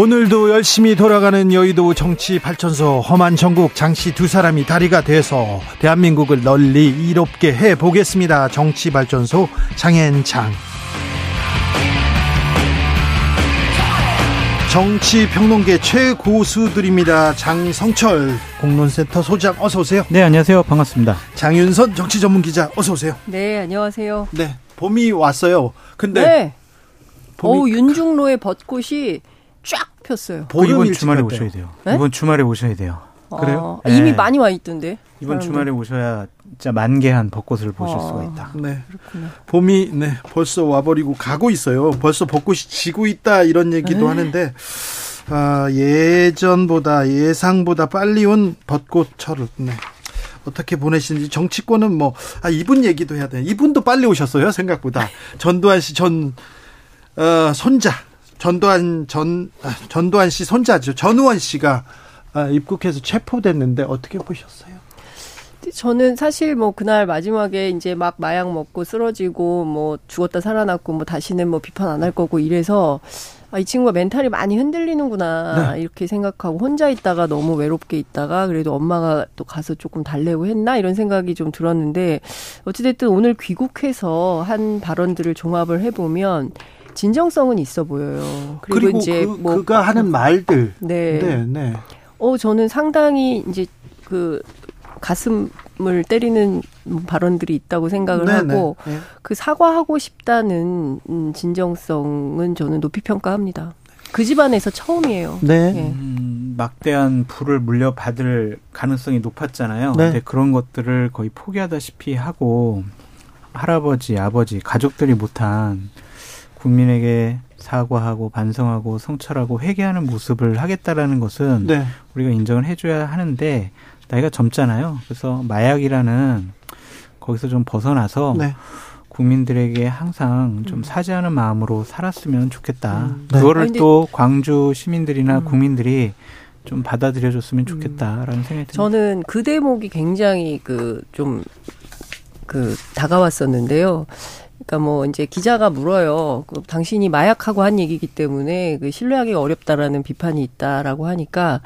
오늘도 열심히 돌아가는 여의도 정치 발전소 험한 전국 장씨 두 사람이 다리가 돼서 대한민국을 널리 이롭게 해 보겠습니다. 정치 발전소 장앤장. 정치 평론계 최고수들입니다. 장성철 공론센터 소장 어서 오세요. 네, 안녕하세요. 반갑습니다. 장윤선 정치 전문 기자 어서 오세요. 네, 안녕하세요. 네, 봄이 왔어요. 근데 네. 봄이... 어 윤중로의 벚꽃이 쫙 폈어요. 그 이번 주말에 같아요. 오셔야 돼요. 네? 이번 주말에 오셔야 돼요. 그래요? 아, 이미 네. 많이 와 있던데. 이번 사람들. 주말에 오셔야 진짜 만개한 벚꽃을 보실 아, 수가 있다. 네. 그렇구나. 봄이 네 벌써 와버리고 가고 있어요. 벌써 벚꽃이 지고 있다 이런 얘기도 에이. 네. 하는데 아, 예전보다 예상보다 빨리 온 벚꽃철. 네. 어떻게 보내시는지 정치권은 뭐 아, 이분 얘기도 해야 돼. 이분도 빨리 오셨어요 생각보다. 전두환 씨전 어, 손자 전두환 전 아, 전두환 씨 손자죠. 전우원 씨가 아, 입국해서 체포됐는데 어떻게 보셨어요? 저는 사실 뭐 그날 마지막에 이제 막 마약 먹고 쓰러지고 뭐 죽었다 살아났고 뭐 다시는 뭐 비판 안 할 거고 이래서 아, 이 친구가 멘탈이 많이 흔들리는구나 네. 이렇게 생각하고 혼자 있다가 너무 외롭게 있다가 그래도 엄마가 또 가서 조금 달래고 했나 이런 생각이 좀 들었는데 어찌됐든 오늘 귀국해서 한 발언들을 종합을 해보면 진정성은 있어 보여요. 그리고, 그리고 이제 그, 뭐 그가 하는 말들. 네. 네, 네. 어 저는 상당히 이제 그 가슴을 때리는 발언들이 있다고 생각을 네네. 하고 네. 그 사과하고 싶다는 음, 진정성은 저는 높이 평가합니다. 그 집안에서 처음이에요. 네. 네. 음, 막대한 부를 물려받을 가능성이 높았잖아요. 네. 근데 그런 것들을 거의 포기하다시피 하고 할아버지, 아버지, 가족들이 못한 국민에게 사과하고 반성하고 성찰하고 회개하는 모습을 하겠다라는 것은 네. 우리가 인정을 해줘야 하는데 나이가 젊잖아요. 그래서 마약이라는 거기서 좀 벗어나서 네. 국민들에게 항상 좀 음. 사죄하는 마음으로 살았으면 좋겠다. 음. 네. 그거를 또 광주 시민들이나 음. 국민들이 좀 받아들여줬으면 좋겠다라는 생각이 듭니다. 저는 그 대목이 굉장히 그 좀그 그 다가왔었는데요. 그러니까 뭐 이제 기자가 물어요. 그 당신이 마약하고 한 얘기이기 때문에 그 신뢰하기가 어렵다라는 비판이 있다라고 하니까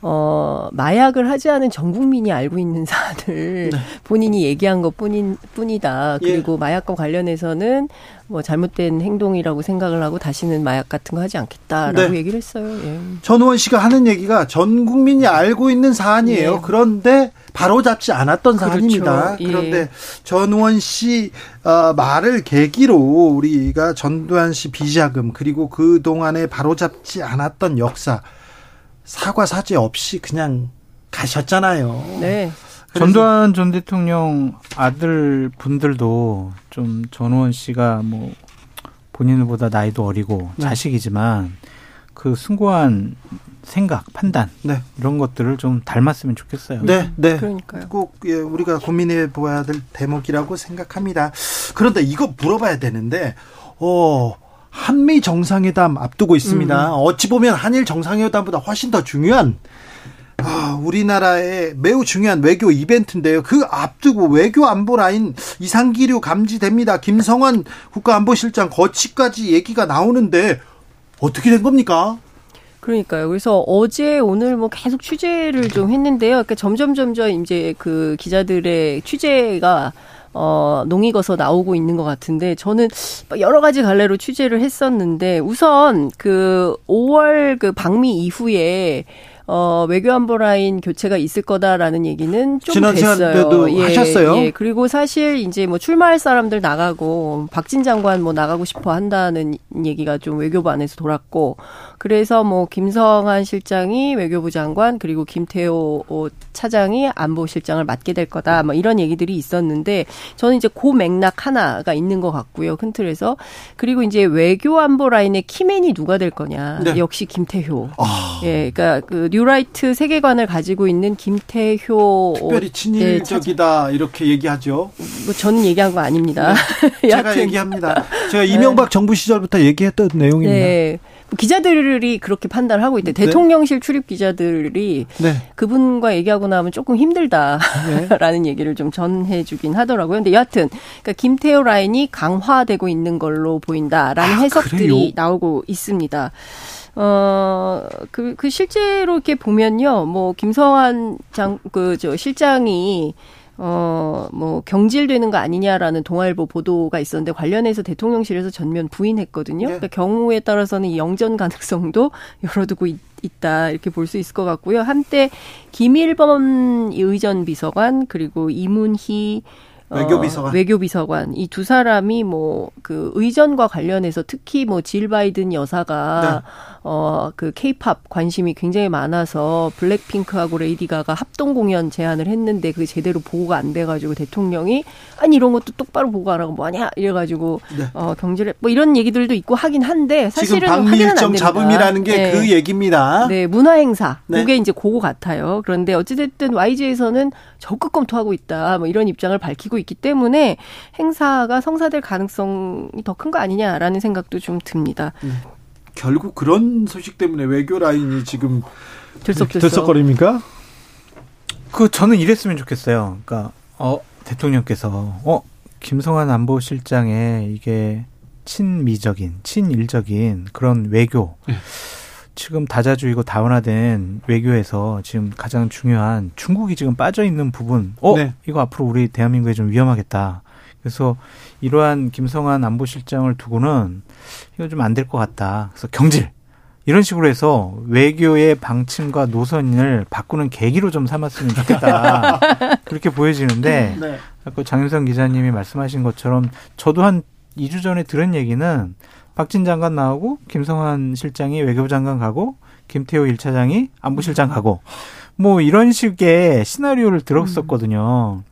어, 마약을 하지 않은 전 국민이 알고 있는 사안을 네. 본인이 얘기한 것 뿐인, 뿐이다. 예. 그리고 예. 마약과 관련해서는 뭐 잘못된 행동이라고 생각을 하고 다시는 마약 같은 거 하지 않겠다라고 네. 얘기를 했어요. 예. 전우원 씨가 하는 얘기가 전 국민이 알고 있는 사안이에요. 예. 그런데 바로 잡지 않았던 그렇죠. 사안입니다. 예. 그런데 전우원 씨 어, 말을 계기로 우리가 전두환 씨 비자금 그리고 그 동안에 바로 잡지 않았던 역사 사과 사죄 없이 그냥 가셨잖아요. 네. 전두환 전 대통령 아들 분들도 좀 전우원 씨가 뭐 본인보다 나이도 어리고 네. 자식이지만 그 숭고한 생각, 판단 네. 이런 것들을 좀 닮았으면 좋겠어요. 네, 네. 그러니까요. 꼭 예, 우리가 고민해 보아야 될 대목이라고 생각합니다. 그런데 이거 물어봐야 되는데, 어. 한미 정상회담 앞두고 있습니다. 음. 어찌 보면 한일 정상회담보다 훨씬 더 중요한 아, 우리나라의 매우 중요한 외교 이벤트인데요. 그 앞두고 외교 안보 라인 이상기류 감지됩니다. 김성환 국가안보실장 거치까지 얘기가 나오는데 어떻게 된 겁니까? 그러니까요. 그래서 어제 오늘 뭐 계속 취재를 좀 했는데요. 그러니까 점점 점점 이제 그 기자들의 취재가 어, 농익어서 나오고 있는 것 같은데 저는 여러 가지 갈래로 취재를 했었는데 우선 그 5월 그 방미 이후에 어, 외교안보 라인 교체가 있을 거다라는 얘기는 좀 지난 됐어요. 때도 예, 하셨어요. 예. 그리고 사실 이제 뭐 출마할 사람들 나가고 박진 장관 뭐 나가고 싶어 한다는 얘기가 좀 외교부 안에서 돌았고 그래서 뭐 김성한 실장이 외교부 장관 그리고 김태효 차장이 안보실장을 맡게 될 거다. 뭐 이런 얘기들이 있었는데 저는 이제 그 맥락 하나가 있는 것 같고요. 큰 틀에서 그리고 이제 외교 안보 라인의 key man이 누가 될 거냐. 네. 역시 김태효. 아. 예, 그러니까 그 뉴라이트 세계관을 가지고 있는 김태효 특별히 친일적이다 네, 이렇게 얘기하죠. 뭐 저는 얘기한 거 아닙니다. 네. 제가 얘기합니다. 제가 이명박 네. 정부 시절부터 얘기했던 내용입니다. 네. 기자들이 그렇게 판단을 하고 있대. 네. 대통령실 출입 기자들이 네. 그분과 얘기하고 나면 조금 힘들다라는 네. 얘기를 좀 전해주긴 하더라고요. 근데 여하튼 그러니까 김태호 라인이 강화되고 있는 걸로 보인다라는 아, 해석들이 그래요? 나오고 있습니다. 어, 그, 그 실제로 이렇게 보면요, 뭐, 김성환 장, 그, 저, 실장이 어, 뭐, 경질되는 거 아니냐라는 동아일보 보도가 있었는데 관련해서 대통령실에서 전면 부인했거든요. 네. 그러니까 경우에 따라서는 영전 가능성도 열어두고 있, 다 이렇게 볼 수 있을 것 같고요. 한때 김일범 의전 비서관 그리고 이문희 외교비서관. 어, 외교비서관. 이 두 사람이 뭐, 그, 의전과 관련해서 특히 뭐, 질 바이든 여사가, 네. 어, 그, 케이팝 관심이 굉장히 많아서 블랙핑크하고 레이디 가가 합동 공연 제안을 했는데 그게 제대로 보고가 안 돼가지고 대통령이, 아니, 이런 것도 똑바로 보고 안 하고 뭐하냐? 이래가지고, 네. 어, 경제를, 뭐 이런 얘기들도 있고 하긴 한데, 사실은. 지금 방밀정 잡음이라는 게그 네. 얘기입니다. 네, 문화행사. 네. 그게 이제 그거 같아요. 그런데 어찌됐든 YG에서는 적극 검토하고 있다. 뭐 이런 입장을 밝히고 있기 때문에 행사가 성사될 가능성이 더 큰 거 아니냐라는 생각도 좀 듭니다. 음. 결국 그런 소식 때문에 외교 라인이 지금 들썩들썩. 들썩 거립니까? 그 저는 이랬으면 좋겠어요. 그러니까 어 대통령께서 어 김성환 안보실장의 이게 친미적인 친일적인 그런 외교 네. 지금 다자주의고 다원화된 외교에서 지금 가장 중요한 중국이 지금 빠져 있는 부분. 어, 네. 이거 앞으로 우리 대한민국에 좀 위험하겠다. 그래서 이러한 김성한 안보실장을 두고는 이거 좀 안 될 것 같다. 그래서 경질 이런 식으로 해서 외교의 방침과 노선을 바꾸는 계기로 좀 삼았으면 좋겠다. 그렇게 보여지는데 네. 아까 장윤성 기자님이 말씀하신 것처럼 저도 한 2주 전에 들은 얘기는 박진 장관 나오고 김성환 실장이 외교부 장관 가고 김태호 1차장이 안보실장 가고 뭐 이런 식의 시나리오를 들었었거든요.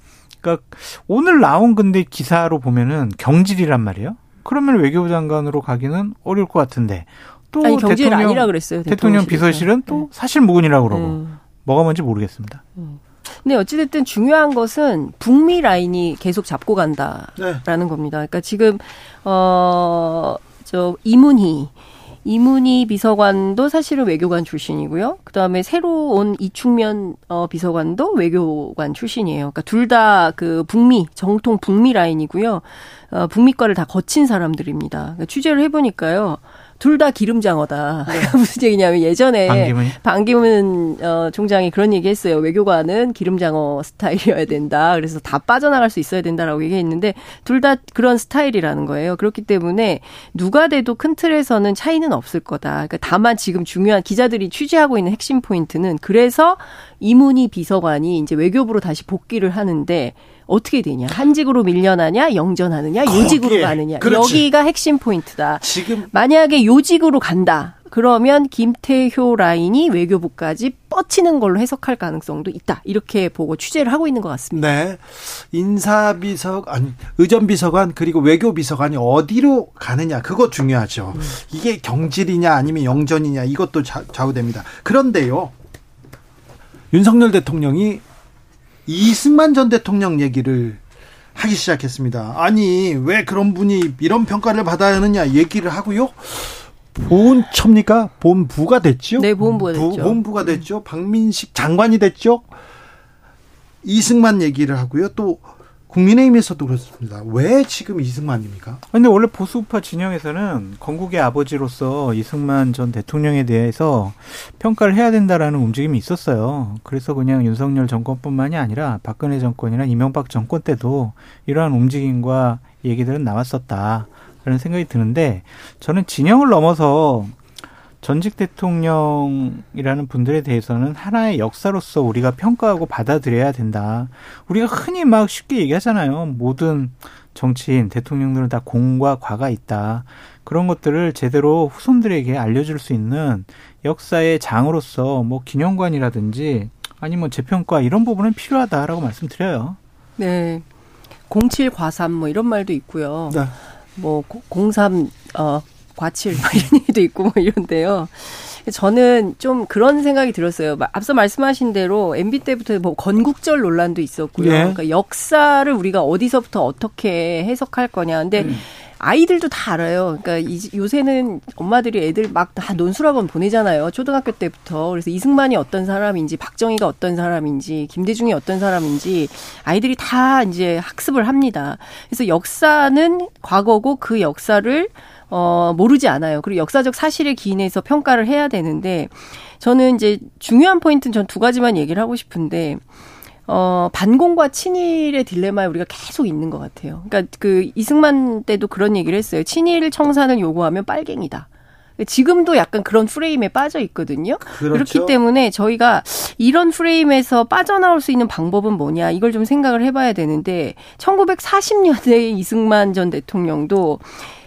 그러니까 오늘 나온 근데 기사로 보면은 경질이란 말이에요. 그러면 외교부 장관으로 가기는 어려울 것 같은데 또 아니, 대통령 아니라 그랬어요. 대통령 비서실은 또 네. 사실 무근이라고 그러고 음. 뭐가 뭔지 모르겠습니다. 음. 근데 어찌됐든 중요한 것은 북미 라인이 계속 잡고 간다라는 네. 겁니다. 그러니까 지금 어 저 이문희 이문희 비서관도 사실은 외교관 출신이고요. 그다음에 새로 온 이충면 어 비서관도 외교관 출신이에요. 그러니까 둘 다 그 북미 정통 북미 라인이고요. 어 북미과를 다 거친 사람들입니다. 그러니까 취재를 해 보니까요. 둘 다 기름장어다. 네. 무슨 얘기냐면 예전에 반기문, 반기문 어, 총장이 그런 얘기했어요. 외교관은 기름장어 스타일이어야 된다. 그래서 다 빠져나갈 수 있어야 된다라고 얘기했는데 둘 다 그런 스타일이라는 거예요. 그렇기 때문에 누가 돼도 큰 틀에서는 차이는 없을 거다. 그러니까 다만 지금 중요한 기자들이 취재하고 있는 핵심 포인트는 그래서 이문희 비서관이 이제 외교부로 다시 복귀를 하는데 어떻게 되냐? 한직으로 밀려나냐, 영전하느냐, 요직으로 가느냐. 그렇지. 여기가 핵심 포인트다. 지금 만약에 요직으로 간다. 그러면 김태효 라인이 외교부까지 뻗치는 걸로 해석할 가능성도 있다. 이렇게 보고 취재를 하고 있는 것 같습니다. 네. 인사비서, 아니, 의전비서관, 그리고 외교비서관이 어디로 가느냐. 그거 중요하죠. 음. 이게 경질이냐, 아니면 영전이냐. 이것도 좌우됩니다. 그런데요. 윤석열 대통령이 이승만 전 대통령 얘기를 하기 시작했습니다. 아니 왜 그런 분이 이런 평가를 받아야 하느냐 얘기를 하고요. 보훈처입니까? 본부가 됐죠. 네, 본부가 됐죠. 본부가 됐죠. 박민식 장관이 됐죠. 이승만 얘기를 하고요. 또 국민의힘에서도 그렇습니다. 왜 지금 이승만입니까? 근데 원래 보수파 진영에서는 건국의 아버지로서 이승만 전 대통령에 대해서 평가를 해야 된다라는 움직임이 있었어요. 그래서 그냥 윤석열 정권뿐만이 아니라 박근혜 정권이나 이명박 정권 때도 이러한 움직임과 얘기들은 나왔었다. 라는 생각이 드는데 저는 진영을 넘어서 전직 대통령이라는 분들에 대해서는 하나의 역사로서 우리가 평가하고 받아들여야 된다. 우리가 흔히 막 쉽게 얘기하잖아요. 모든 정치인, 대통령들은 다 공과 과가 있다. 그런 것들을 제대로 후손들에게 알려줄 수 있는 역사의 장으로서 뭐 기념관이라든지 아니면 재평가 이런 부분은 필요하다라고 말씀드려요. 네. 07 과삼 뭐 이런 말도 있고요. 네. 뭐03 어 과칠 이런 얘기도 있고 뭐 이런데요. 저는 좀 그런 생각이 들었어요. 앞서 말씀하신 대로 MB 때부터 뭐 건국절 논란도 있었고요. 예. 그러니까 역사를 우리가 어디서부터 어떻게 해석할 거냐. 근데 음. 아이들도 다 알아요. 그러니까 요새는 엄마들이 애들 막 다 논술학원 보내잖아요. 초등학교 때부터. 그래서 이승만이 어떤 사람인지, 박정희가 어떤 사람인지, 김대중이 어떤 사람인지 아이들이 다 이제 학습을 합니다. 그래서 역사는 과거고 그 역사를 어 모르지 않아요. 그리고 역사적 사실에 기인해서 평가를 해야 되는데 저는 이제 중요한 포인트는 전 두 가지만 얘기를 하고 싶은데 어, 반공과 친일의 딜레마에 우리가 계속 있는 것 같아요. 그러니까 그 이승만 때도 그런 얘기를 했어요. 친일 청산을 요구하면 빨갱이다. 지금도 약간 그런 프레임에 빠져 있거든요. 그렇죠. 그렇기 때문에 저희가 이런 프레임에서 빠져나올 수 있는 방법은 뭐냐 이걸 좀 생각을 해봐야 되는데 1940년대 이승만 전 대통령도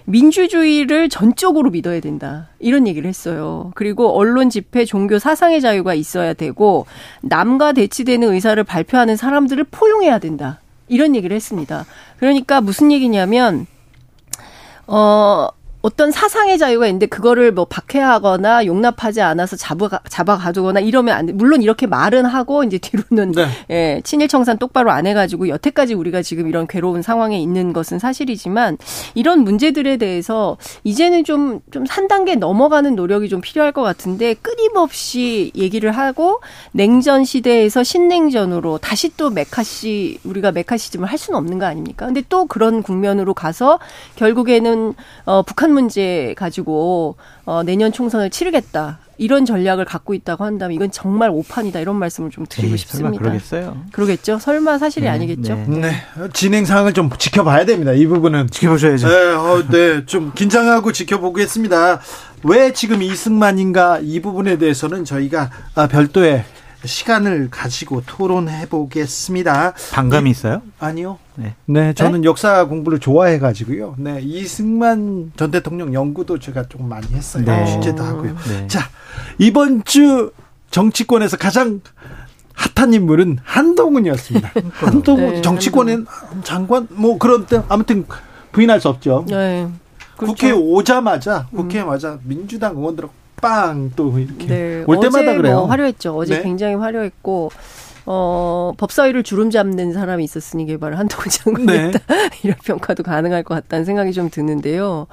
민주주의를 전적으로 믿어야 된다. 이런 얘기를 했어요. 그리고 언론 집회, 종교 사상의 자유가 있어야 되고 남과 대치되는 의사를 발표하는 사람들을 포용해야 된다. 이런 얘기를 했습니다. 그러니까 무슨 얘기냐면 어 어떤 사상의 자유가 있는데 그거를 뭐 박해하거나 용납하지 않아서 잡아 잡아 가두거나 이러면 안 돼. 물론 이렇게 말은 하고 이제 뒤로는 네. 예, 친일 청산 똑바로 안 해가지고 여태까지 우리가 지금 이런 괴로운 상황에 있는 것은 사실이지만 이런 문제들에 대해서 이제는 좀 좀 한 단계 넘어가는 노력이 좀 필요할 것 같은데 끊임없이 얘기를 하고 냉전 시대에서 신냉전으로 다시 또 메카시 우리가 메카시즘을 할 수는 없는 거 아닙니까? 근데 또 그런 국면으로 가서 결국에는 어 북한 북한 문제 가지고 어, 내년 총선을 치르겠다. 이런 전략을 갖고 있다고 한다면 이건 정말 오판이다 이런 말씀을 좀 드리고 에이, 싶습니다. 설마 그러겠어요? 그러겠죠. 설마 사실이 네, 아니겠죠. 네. 네. 진행 상황을 좀 지켜봐야 됩니다. 이 부분은 지켜보셔야죠. 네, 어, 네, 좀 긴장하고 지켜보겠습니다. 왜 지금 이승만인가 이 부분에 대해서는 저희가 아, 별도의 시간을 가지고 토론해 보겠습니다. 반감이 있어요? 아니요. 네. 네, 저는 네? 역사 공부를 좋아해 가지고요. 네, 이승만 전 대통령 연구도 제가 조금 많이 했어요. 네. 취재도 하고요. 네. 자, 이번 주 정치권에서 가장 핫한 인물은 한동훈이었습니다. 한동훈 네, 정치권엔 장관 뭐 그런 때 아무튼 부인할 수 없죠. 네. 그렇죠. 국회 오자마자 국회에 맞아 민주당 의원들하고 빵 또 이렇게 네. 올 때마다 그래요. 뭐 화려했죠. 어제 네. 굉장히 화려했고 어, 법사위를 주름 잡는 사람이 있었으니 개발 한동훈 장관이다. 네. 이런 평가도 가능할 것 같다는 생각이 좀 드는데요.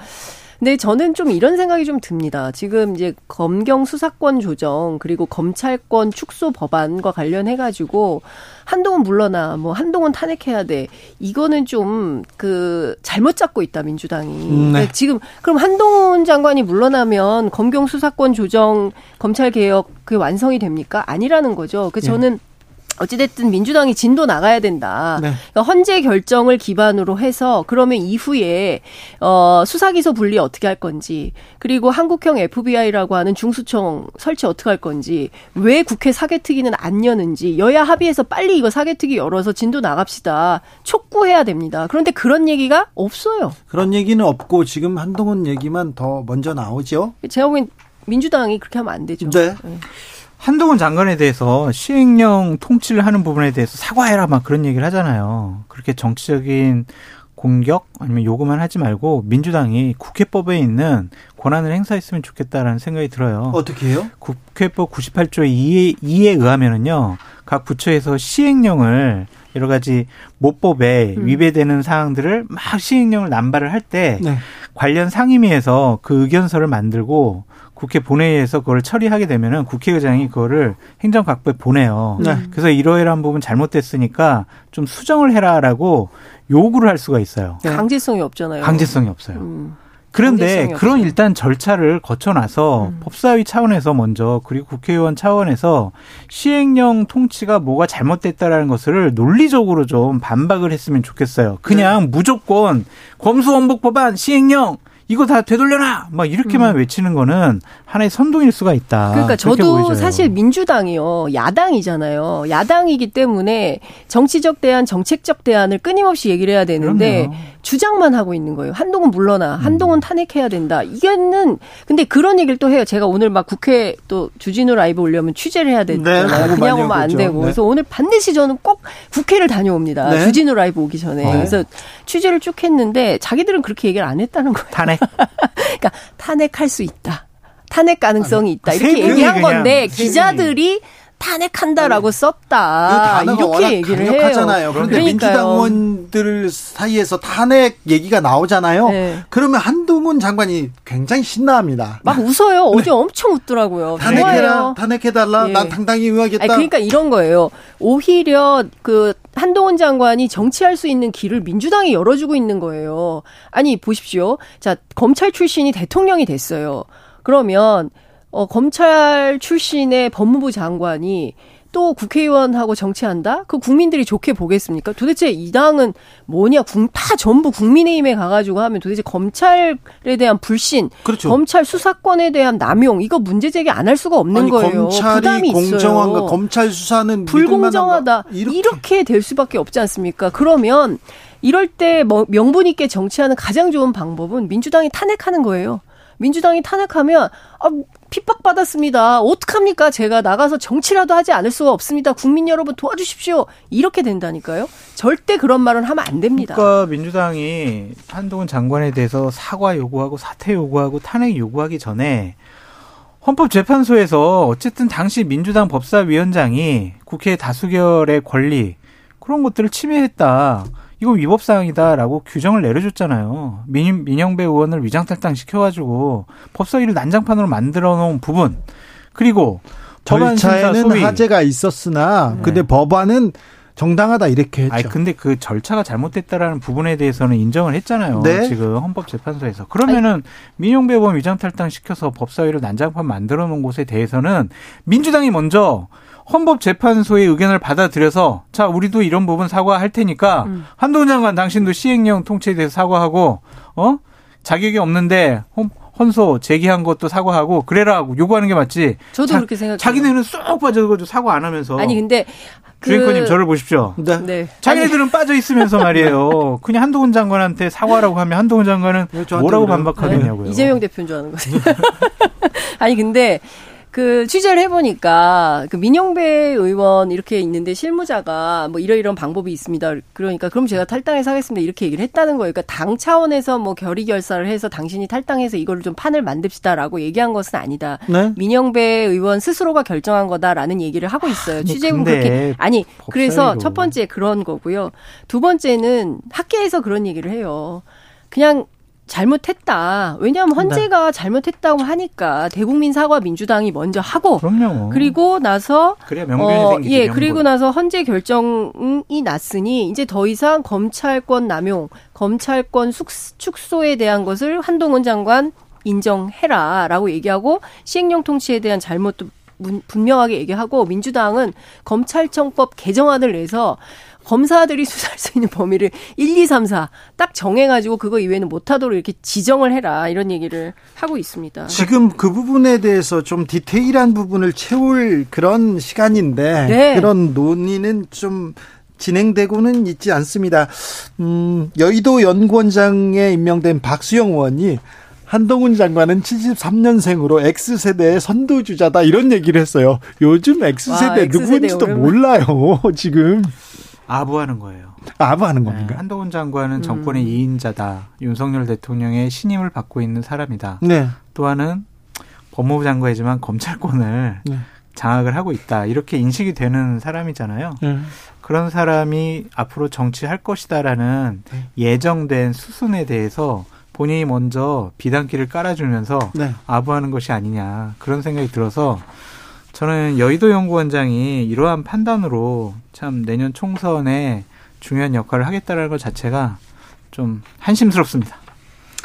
근데 저는 좀 이런 생각이 좀 듭니다. 지금 이제 검경 수사권 조정 그리고 검찰권 축소 법안과 관련해 가지고 한동훈 물러나 뭐 한동훈 탄핵해야 돼. 이거는 좀 그 잘못 잡고 있다 민주당이. 음, 네. 지금 그럼 한동훈 장관이 물러나면 검경 수사권 조정 검찰 개혁 그 완성이 됩니까? 아니라는 거죠. 그 저는 네. 어찌됐든 민주당이 진도 나가야 된다. 네. 그러니까 헌재 결정을 기반으로 해서 그러면 이후에 어 수사기소 분리 어떻게 할 건지 그리고 한국형 FBI라고 하는 중수청 설치 어떻게 할 건지 왜 국회 사개특위는 안 여는지 여야 합의해서 빨리 이거 사개특위 열어서 진도 나갑시다. 촉구해야 됩니다. 그런데 그런 얘기가 없어요. 그런 얘기는 없고 지금 한동훈 얘기만 더 먼저 나오죠. 제가 보기엔 민주당이 그렇게 하면 안 되죠. 네. 네. 한동훈 장관에 대해서 시행령 통치를 하는 부분에 대해서 사과해라 막 그런 얘기를 하잖아요. 그렇게 정치적인 공격 아니면 요구만 하지 말고 민주당이 국회법에 있는 권한을 행사했으면 좋겠다라는 생각이 들어요. 어떻게 해요? 국회법 98조 2에, 2에 의하면은요. 각 부처에서 시행령을 여러 가지 모법에 음. 위배되는 사항들을 막 시행령을 남발을 할때 네. 관련 상임위에서 그 의견서를 만들고 국회 본회의에서 그걸 처리하게 되면은 국회의장이 그거를 행정각부에 보내요. 네. 그래서 이러이러한 부분 잘못됐으니까 좀 수정을 해라라고 요구를 할 수가 있어요. 네. 강제성이 없잖아요. 강제성이 없어요. 음. 그런데 그런. 일단 절차를 거쳐놔서 음. 법사위 차원에서 먼저 그리고 국회의원 차원에서 시행령 통치가 뭐가 잘못됐다라는 것을 논리적으로 좀 반박을 했으면 좋겠어요. 그냥 네. 무조건 검수원복 법안 시행령 이거 다 되돌려라! 막 이렇게만 음. 외치는 거는 하나의 선동일 수가 있다. 그러니까 저도 보여져요. 사실 민주당이요. 야당이잖아요. 야당이기 때문에 정치적 대안, 정책적 대안을 끊임없이 얘기를 해야 되는데 그럼요. 주장만 하고 있는 거예요. 한동훈 물러나, 음. 한동훈 탄핵해야 된다. 이게는 근데 그런 얘기를 또 해요. 제가 오늘 막 국회 또 주진우 라이브 올려면 취재를 해야 되잖아요. 네, 그냥 오면 안 되고. 네. 그래서 오늘 반드시 저는 꼭 국회를 다녀옵니다. 네. 주진우 라이브 오기 전에. 네. 그래서 취재를 쭉 했는데 자기들은 그렇게 얘기를 안 했다는 거예요. 탄핵. 그러니까 탄핵할 수 있다. 탄핵 가능성이 있다 이렇게 얘기한 건데 기자들이 탄핵한다라고 썼다. 그 이렇게 얘기를 강력하잖아요. 해요. 그런데 민주당 의원들 사이에서 탄핵 얘기가 나오잖아요. 네. 그러면 한동훈 장관이 굉장히 신나합니다. 막 웃어요. 어제 네. 엄청 웃더라고요. 탄핵해라, 탄핵해달라. 예. 난 당당히 응하겠다. 아니, 그러니까 이런 거예요. 오히려 그 한동훈 장관이 정치할 수 있는 길을 민주당이 열어주고 있는 거예요. 아니 보십시오. 자 검찰 출신이 대통령이 됐어요. 그러면 어, 검찰 출신의 법무부 장관이 또 국회의원하고 정치한다? 그 국민들이 좋게 보겠습니까? 도대체 이 당은 뭐냐? 다 전부 국민의힘에 가가지고 하면 도대체 검찰에 대한 불신, 그렇죠. 검찰 수사권에 대한 남용 이거 문제 제기 안 할 수가 없는 아니, 거예요. 검찰이 공정한가? 있어요. 검찰 수사는 불공정하다 이렇게. 이렇게 될 수밖에 없지 않습니까? 그러면 이럴 때뭐 명분 있게 정치하는 가장 좋은 방법은 민주당이 탄핵하는 거예요. 민주당이 탄핵하면 아, 핍박받았습니다. 어떡합니까? 제가 나가서 정치라도 하지 않을 수가 없습니다. 국민 여러분 도와주십시오. 이렇게 된다니까요. 절대 그런 말은 하면 안 됩니다. 그러니까 민주당이 한동훈 장관에 대해서 사과 요구하고 사퇴 요구하고 탄핵 요구하기 전에 헌법재판소에서 어쨌든 당시 민주당 법사위원장이 국회 다수결의 권리 그런 것들을 침해했다. 이거 위법 사항이다라고 규정을 내려줬잖아요. 민, 민영배 의원을 위장탈당 시켜가지고 법사위를 난장판으로 만들어 놓은 부분 그리고 절차에는 하재가 있었으나 네. 근데 법안은 정당하다 이렇게 했죠. 아니 근데 그 절차가 잘못됐다라는 부분에 대해서는 인정을 했잖아요. 네? 지금 헌법재판소에서. 그러면은 아니. 민영배 의원 위장탈당 시켜서 법사위를 난장판 만들어 놓은 곳에 대해서는 민주당이 먼저 헌법재판소의 의견을 받아들여서 자 우리도 이런 부분 사과할 테니까 음. 한동훈 장관 당신도 시행령 통치에 대해서 사과하고 어 자격이 없는데 헌, 헌소 제기한 것도 사과하고 그래라고 요구하는 게 맞지. 저도 자, 그렇게 생각해요. 자기네는 쏙 빠져가지고 사과 안 하면서. 아니 근데 그... 주인권님 저를 보십시오. 네. 네. 자기네들은 아니... 빠져 있으면서 말이에요. 그냥 한동훈 장관한테 사과라고 하면 한동훈 장관은 뭐라고 반박하겠냐고요. 네. 이재명 대표인 줄 아는 거지. 아니 근데 그 취재를 해보니까 그 민영배 의원 이렇게 있는데 실무자가 뭐 이러이런 방법이 있습니다. 그러니까 그럼 제가 탈당해서 하겠습니다. 이렇게 얘기를 했다는 거예요. 그러니까 당 차원에서 뭐 결의 결사를 해서 당신이 탈당해서 이거를 좀 판을 만듭시다라고 얘기한 것은 아니다. 네? 민영배 의원 스스로가 결정한 거다라는 얘기를 하고 있어요. 취재는 그렇게 아니 그래서 첫 번째 그런 거고요. 두 번째는 학계에서 그런 얘기를 해요. 그냥 잘못했다. 왜냐하면 헌재가 네. 잘못했다고 하니까 대국민 사과 민주당이 먼저 하고 그럼요. 그리고 나서 그래야 명분이 어, 생기죠, 예, 명분. 그리고 나서 헌재 결정이 났으니 이제 더 이상 검찰권 남용, 검찰권 숙, 축소에 대한 것을 한동훈 장관 인정해라라고 얘기하고 시행령 통치에 대한 잘못도 분명하게 얘기하고 민주당은 검찰청법 개정안을 내서 검사들이 수사할 수 있는 범위를 1, 2, 3, 4 딱 정해가지고 그거 이외에는 못하도록 이렇게 지정을 해라 이런 얘기를 하고 있습니다. 지금 그 부분에 대해서 좀 디테일한 부분을 채울 그런 시간인데 네. 그런 논의는 좀 진행되고는 있지 않습니다. 음, 여의도 연구원장에 임명된 박수영 의원이 한동훈 장관은 73년생으로 X세대의 선두주자다 이런 얘기를 했어요. 요즘 X세대 와, 누구인지도 몰라요. 지금. 아부하는 거예요. 아부하는 네, 겁니까? 한동훈 장관은 정권의 음. 2인자다. 윤석열 대통령의 신임을 받고 있는 사람이다. 네. 또한은 법무부 장관이지만 검찰권을 네. 장악을 하고 있다. 이렇게 인식이 되는 사람이잖아요. 네. 그런 사람이 앞으로 정치할 것이다라는 네. 예정된 수순에 대해서 본인이 먼저 비단길을 깔아주면서 네. 아부하는 것이 아니냐 그런 생각이 들어서 저는 여의도 연구원장이 이러한 판단으로 참 내년 총선에 중요한 역할을 하겠다는 것 자체가 좀 한심스럽습니다.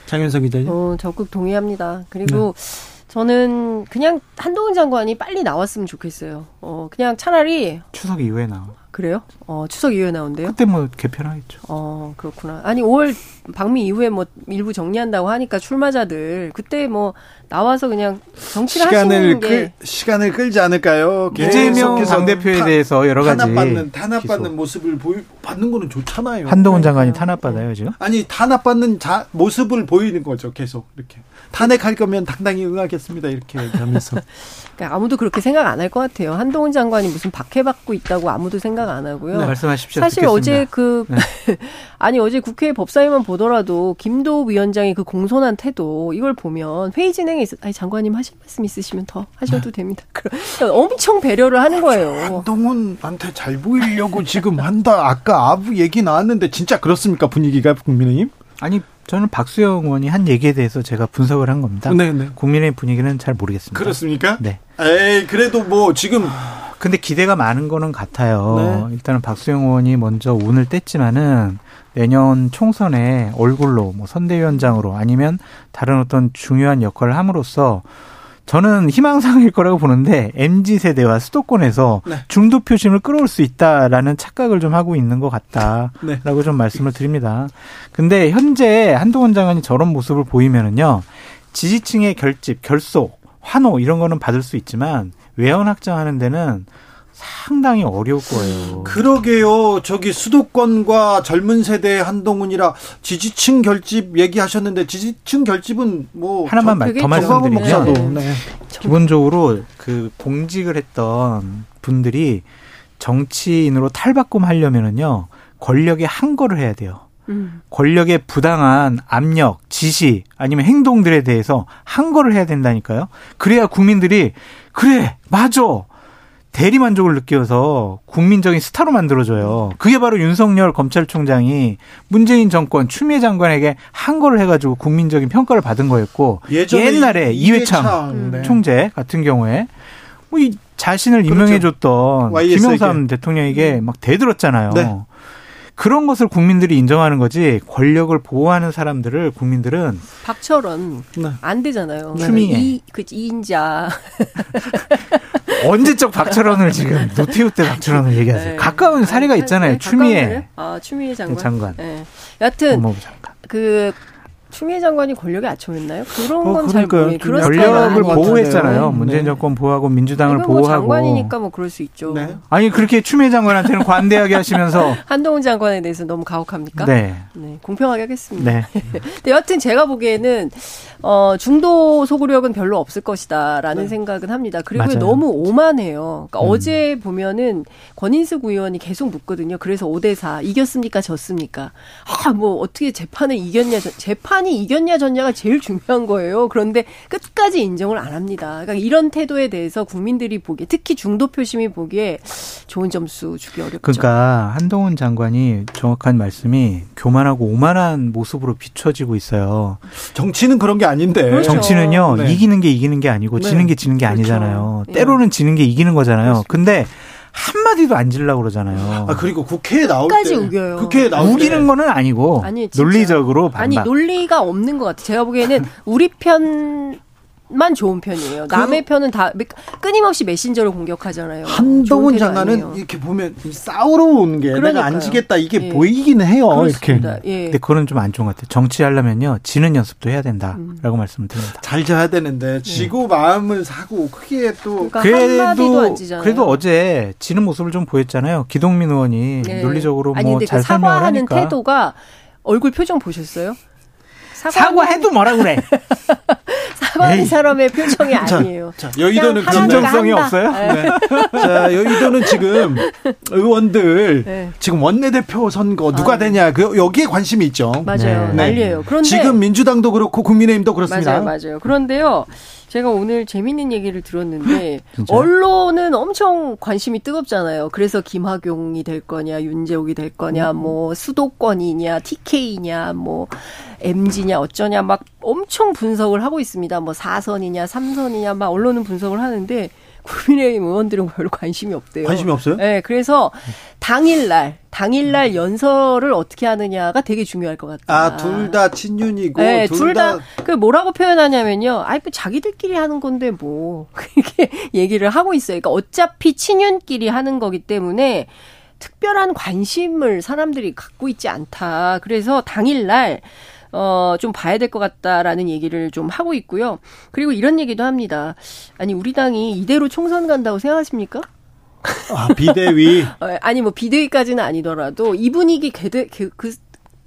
장윤석 기자님. 어, 적극 동의합니다. 그리고 네. 저는 그냥 한동훈 장관이 빨리 나왔으면 좋겠어요. 어, 그냥 차라리 추석 이후에 나와. 그래요? 어, 추석 이후에 나온대요? 그때 뭐 개편하겠죠. 어, 그렇구나. 아니, 5월 방미 이후에 뭐 일부 정리한다고 하니까 출마자들 그때 뭐 나와서 그냥 정치를 시간을 하시는 게 끌, 시간을 끌지 않을까요? 이재명 당대표에 대해서 여러 가지 탄압받는 탄압받는 모습을 보이 받는 거는 좋잖아요. 한동훈 장관이 탄압받아요, 지금? 아니, 탄압받는 자, 모습을 보이는 거죠, 계속 이렇게. 탄핵할 거면 당당히 응하겠습니다. 이렇게 얘기하면서. 그러니까 아무도 그렇게 생각 안 할 것 같아요. 한동훈 장관이 무슨 박해받고 있다고 아무도 생각 안 하고요. 네, 말씀하십시오. 사실 듣겠습니다. 어제 그 네. 아니 어제 국회 법사위만 보더라도 김도우 위원장이 그 공손한 태도 이걸 보면 회의 진행 에 있어 아니 장관님 하실 말씀 있으시면 더 하셔도 네. 됩니다. 엄청 배려를 하는 거예요. 한동훈한테 잘 보이려고 지금 한다. 아까 아부 얘기 나왔는데 진짜 그렇습니까 분위기가 국민의힘? 아니 저는 박수영 의원이 한 얘기에 대해서 제가 분석을 한 겁니다. 네, 네. 국민의 분위기는 잘 모르겠습니다. 그렇습니까? 네. 에이, 그래도 뭐 지금 근데 기대가 많은 거는 같아요. 네. 일단은 박수영 의원이 먼저 운을 뗐지만은 내년 총선에 얼굴로 뭐 선대위원장으로 아니면 다른 어떤 중요한 역할을 함으로써 저는 희망상일 거라고 보는데 MZ 세대와 수도권에서 네. 중도 표심을 끌어올 수 있다라는 착각을 좀 하고 있는 것 같다라고 네. 좀 말씀을 드립니다. 근데 현재 한동훈 장관이 저런 모습을 보이면은요 지지층의 결집, 결속, 환호 이런 거는 받을 수 있지만 외연 확장하는 데는 상당히 어려울 거예요. 그러게요. 저기 수도권과 젊은 세대의 한동훈이라 지지층 결집 얘기하셨는데 지지층 결집은 뭐 하나만 말, 더 말씀드리면 네. 기본적으로 그 공직을 했던 분들이 정치인으로 탈바꿈 하려면은요 권력에 항거를 해야 돼요. 음. 권력의 부당한 압력, 지시 아니면 행동들에 대해서 항거를 해야 된다니까요. 그래야 국민들이 그래 맞아 대리 만족을 느껴서 국민적인 스타로 만들어줘요. 그게 바로 윤석열 검찰총장이 문재인 정권 추미애 장관에게 항거를 해가지고 국민적인 평가를 받은 거였고 옛날에 이회창, 네. 총재 같은 경우에 뭐 이 자신을 그렇죠. 임명해줬던 김영삼 대통령에게 막 대들었잖아요. 네. 그런 것을 국민들이 인정하는 거지 권력을 보호하는 사람들을 국민들은 박철원 네. 안 되잖아요. 추미애 이, 그 이인자 언제적 박철원을 지금 노태우 때 박철원을 얘기하세요. 네. 가까운 사례가 있잖아요. 네, 추미애 아 추미애 장관. 장관. 네. 여튼 그 추미애 장관이 권력에 아첨했나요? 그런 어, 건잘 모르겠어요. 그런 권력을 보호했잖아요. 네. 문재인 정권 보호하고 민주당을 뭐 보호하고. 장관이니까 뭐 그럴 수 있죠. 네. 아니 그렇게 추미애 장관한테는 관대하게 하시면서 한동훈 장관에 대해서 너무 가혹합니까? 네. 네 공평하게 하겠습니다. 네. 근데 여튼 제가 보기에는 어, 중도 소구력은 별로 없을 것이다라는 네. 생각은 합니다. 그리고 맞아요. 너무 오만해요. 그러니까 음. 어제 보면은 권인숙 의원이 계속 묻거든요. 그래서 5대 4 이겼습니까, 졌습니까? 아, 뭐 어떻게 재판을 이겼냐, 재판 이 이겼냐, 졌냐가 제일 중요한 거예요. 그런데 끝까지 인정을 안 합니다. 그러니까 이런 태도에 대해서 국민들이 보기에 특히 중도 표심이 보기에 좋은 점수 주기 어렵죠. 그러니까 한동훈 장관이 정확한 말씀이 교만하고 오만한 모습으로 비춰지고 있어요. 정치는 그런 게 아닌데. 그렇죠. 정치는요, 네. 이기는 게 이기는 게 아니고 네. 지는 게 지는 게 그렇죠. 아니잖아요. 예. 때로는 지는 게 이기는 거잖아요. 그렇습니다. 근데 한마디도 안 질라고 그러잖아요. 아, 그리고 국회에 나올 때. 우겨요. 국회에 나올 우기는 때. 거는 아니고. 아니, 논리적으로 반박. 아니, 논리가 없는 것 같아요. 제가 보기에는 우리 편 만 좋은 편이에요. 남의 그, 편은 다 끊임없이 메신저를 공격하잖아요. 한동훈 장관은 아니에요. 이렇게 보면 싸우러 오는 게 그러니까요. 내가 안 지겠다 이게 예. 보이기는 해요. 그렇습니다. 이렇게. 예. 근데 그거는 좀 안 좋은 것 같아요. 정치하려면요 지는 연습도 해야 된다라고 음. 말씀을 드립니다. 잘 져야 되는데 지고 예. 마음을 사고 크게 또 그러니까 그래도 그래도 어제 지는 모습을 좀 보였잖아요. 기동민 의원이 예. 논리적으로 뭐잘 그 설명을 하니까 태도가 얼굴 표정 보셨어요? 사과해도 뭐라 그래. 사과하는 사람의 표정이 아니에요. 자, 자 여의도는 진정성이 없어요? 네. 네. 자, 여의도는 지금 의원들 네. 지금 원내대표 선거 누가 아, 되냐 그 여기에 관심이 있죠. 맞아요. 네. 난리예요. 그런데 지금 민주당도 그렇고 국민의힘도 그렇습니다. 맞아요, 맞아요. 그런데요. 제가 오늘 재밌는 얘기를 들었는데 언론은 엄청 관심이 뜨겁잖아요. 그래서 김학용이 될 거냐, 윤재욱이 될 거냐, 음. 뭐 수도권이냐, TK냐, 뭐 MG냐 어쩌냐 막 엄청 분석을 하고 있습니다. 뭐 4선이냐, 3선이냐 막 언론은 분석을 하는데 국민의힘 의원들은 별로 관심이 없대요. 관심이 없어요? 네, 그래서 당일날 당일날 연설을 어떻게 하느냐가 되게 중요할 것 같다. 아, 둘 다 친윤이고 네, 둘다 그 뭐라고 표현하냐면요. 아이 뭐 자기들끼리 하는 건데 뭐 그렇게 얘기를 하고 있어요. 그러니까 어차피 친윤끼리 하는 거기 때문에 특별한 관심을 사람들이 갖고 있지 않다. 그래서 당일날 어, 좀 봐야 될 것 같다라는 얘기를 좀 하고 있고요. 그리고 이런 얘기도 합니다. 아니, 우리 당이 이대로 총선 간다고 생각하십니까? 아, 비대위? 어, 아니, 뭐, 비대위까지는 아니더라도 이 분위기 그, 그,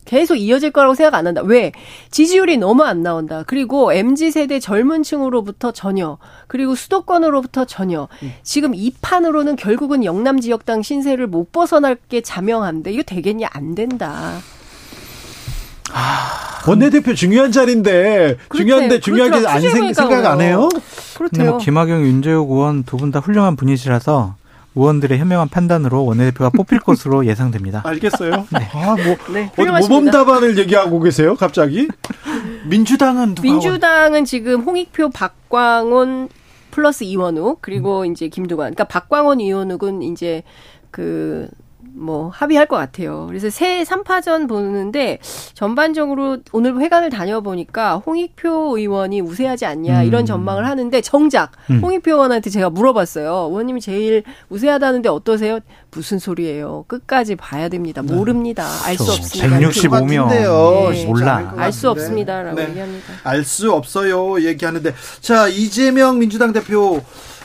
계속 이어질 거라고 생각 안 한다. 왜? 지지율이 너무 안 나온다. 그리고 MZ 세대 젊은 층으로부터 전혀, 그리고 수도권으로부터 전혀. 지금 이 판으로는 결국은 영남 지역당 신세를 못 벗어날 게 자명한데 이거 되겠냐? 안 된다. 아, 원내대표 중요한 자리인데 그렇대, 중요한데 중요하게. 안 생, 생각 안 해요? 그렇대요. 뭐 김학영, 윤재욱 의원 두 분 다 훌륭한 분이시라서 의원들의 현명한 판단으로 원내대표가 뽑힐 것으로 예상됩니다. 알겠어요. 네. 아, 뭐, 네, 모범 답안을 얘기하고 계세요, 갑자기? 민주당은 민주당은 지금 홍익표, 박광원 플러스 이원욱 그리고 음. 이제 김두관. 그러니까 박광원, 이원욱은 이제 그 뭐 합의할 것 같아요. 그래서 새 3파전 보는데 전반적으로 오늘 회관을 다녀보니까 홍익표 의원이 우세하지 않냐 음. 이런 전망을 하는데 정작 음. 홍익표 의원한테 제가 물어봤어요. 의원님이 제일 우세하다는데 어떠세요? 무슨 소리예요? 끝까지 봐야 됩니다. 네. 모릅니다. 알 수 없습니다. 165명 네. 몰라. 알 수 없습니다라고 네. 얘기합니다. 알 수 없어요. 얘기하는데 자 이재명 민주당 대표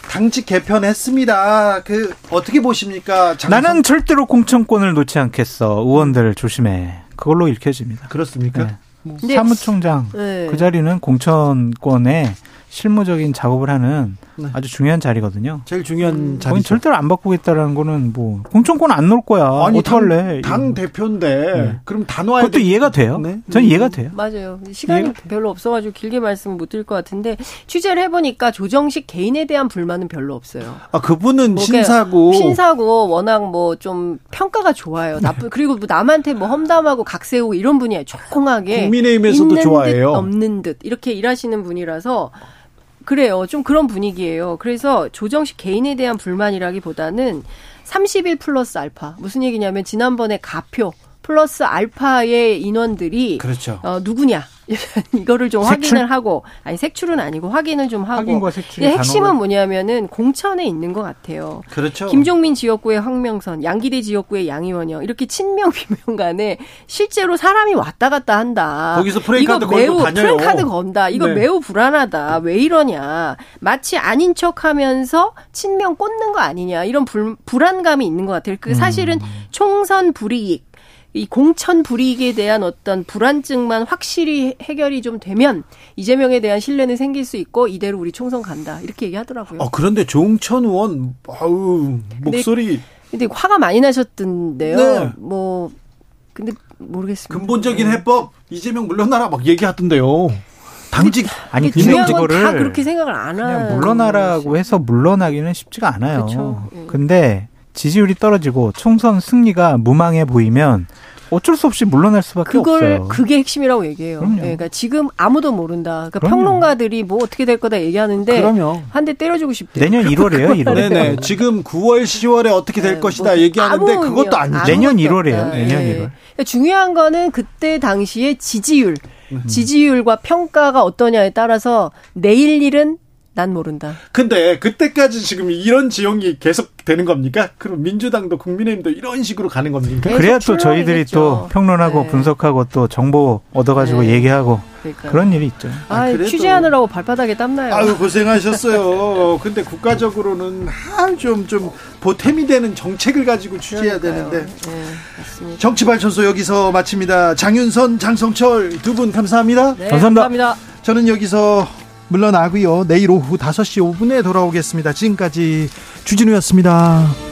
당직 개편했습니다. 그 어떻게 보십니까? 장성... 나는 절대로 공천권을 놓지 않겠어. 의원들 조심해. 그걸로 읽혀집니다. 그렇습니까? 네. 뭐. 사무총장 네. 그 자리는 공천권에 실무적인 작업을 하는 네. 아주 중요한 자리거든요. 제일 중요한 음. 자리. 절대로 안 바꾸겠다라는 거는 뭐 공천권 안 놓을 거야. 아니, 어떡할래? 당, 당 대표인데 네. 그럼 다 놔야 그것도 돼. 이해가 돼요. 네? 전 이해가 돼요. 맞아요. 시간이 별로 없어가지고 길게 말씀 못 드릴 것 같은데 취재를 해보니까 조정식 개인에 대한 불만은 별로 없어요. 아 그분은 뭐 신사고 신사고 워낙 뭐 좀 평가가 좋아요. 나쁜 그리고 뭐 남한테 뭐 험담하고 각세우고 이런 분이에요. 조용하게 국민의힘에서도 좋아해요. 듯 없는 듯 이렇게 일하시는 분이라서. 그래요. 좀 그런 분위기예요. 그래서 조정식 개인에 대한 불만이라기보다는 30일 플러스 알파. 무슨 얘기냐면 지난번에 가표 플러스 알파의 인원들이 그렇죠. 어, 누구냐 이거를 좀 색출? 확인을 하고 아니 색출은 아니고 확인을 좀 하고 확인과 색출의 핵심은 단어를... 뭐냐면은 공천에 있는 것 같아요. 그렇죠. 김종민 지역구의 황명선, 양기대 지역구의 양이원영 이렇게 친명 비명 간에 실제로 사람이 왔다 갔다 한다. 거기서 프레카드 걸고 다녀요. 프레카드 건다. 이거 네. 매우 불안하다. 왜 이러냐? 마치 아닌 척하면서 친명 꽂는 거 아니냐 이런 불, 불안감이 있는 것 같아요. 그 사실은 음. 총선 불이익 이 공천 불이익에 대한 어떤 불안증만 확실히 해결이 좀 되면 이재명에 대한 신뢰는 생길 수 있고 이대로 우리 총선 간다 이렇게 얘기하더라고요. 어, 그런데 종천 의원 아우 목소리 근데, 근데 화가 많이 나셨던데요. 네. 뭐 근데 모르겠습니다. 근본적인 네. 해법 이재명 물러나라 막 얘기하던데요. 당직 아니 그거를 다 그렇게 생각을 안 하는 물러나라고 해서 물러나기는 쉽지가 않아요. 그렇죠. 근데 지지율이 떨어지고 총선 승리가 무망해 보이면 어쩔 수 없이 물러날 수밖에 그걸 없어요. 그게 핵심이라고 얘기해요. 네, 그러니까 지금 아무도 모른다. 그러니까 평론가들이 뭐 어떻게 될 거다 얘기하는데 한 대 때려주고 싶대요. 내년 1월이에요. 1월. 네네. 지금 9월, 10월에 어떻게 될 네, 것이다 뭐 얘기하는데 그것도 아니죠. 내년 1월이에요. 내년 네. 1월. 그러니까 중요한 거는 그때 당시의 지지율, 음. 지지율과 평가가 어떠냐에 따라서 내일 일은 난 모른다. 근데 그때까지 지금 이런 지형이 계속 되는 겁니까? 그럼 민주당도 국민의힘도 이런 식으로 가는 겁니까? 그래야 또 저희들이 또 평론하고 네. 분석하고 또 정보 얻어가지고 네. 얘기하고 그러니까요. 그런 일이 있죠. 아, 아 취재하느라고 발바닥에 땀나요. 아유 고생하셨어요. 근데 국가적으로는 좀좀 좀 보탬이 되는 정책을 가지고 취재해야 그러니까요. 되는데. 네, 정치 발전소 여기서 마칩니다. 장윤선, 장성철 두 분 감사합니다. 네, 감사합니다. 감사합니다. 저는 여기서 물러나고요. 내일 오후 5시 5분에 돌아오겠습니다. 지금까지 주진우였습니다.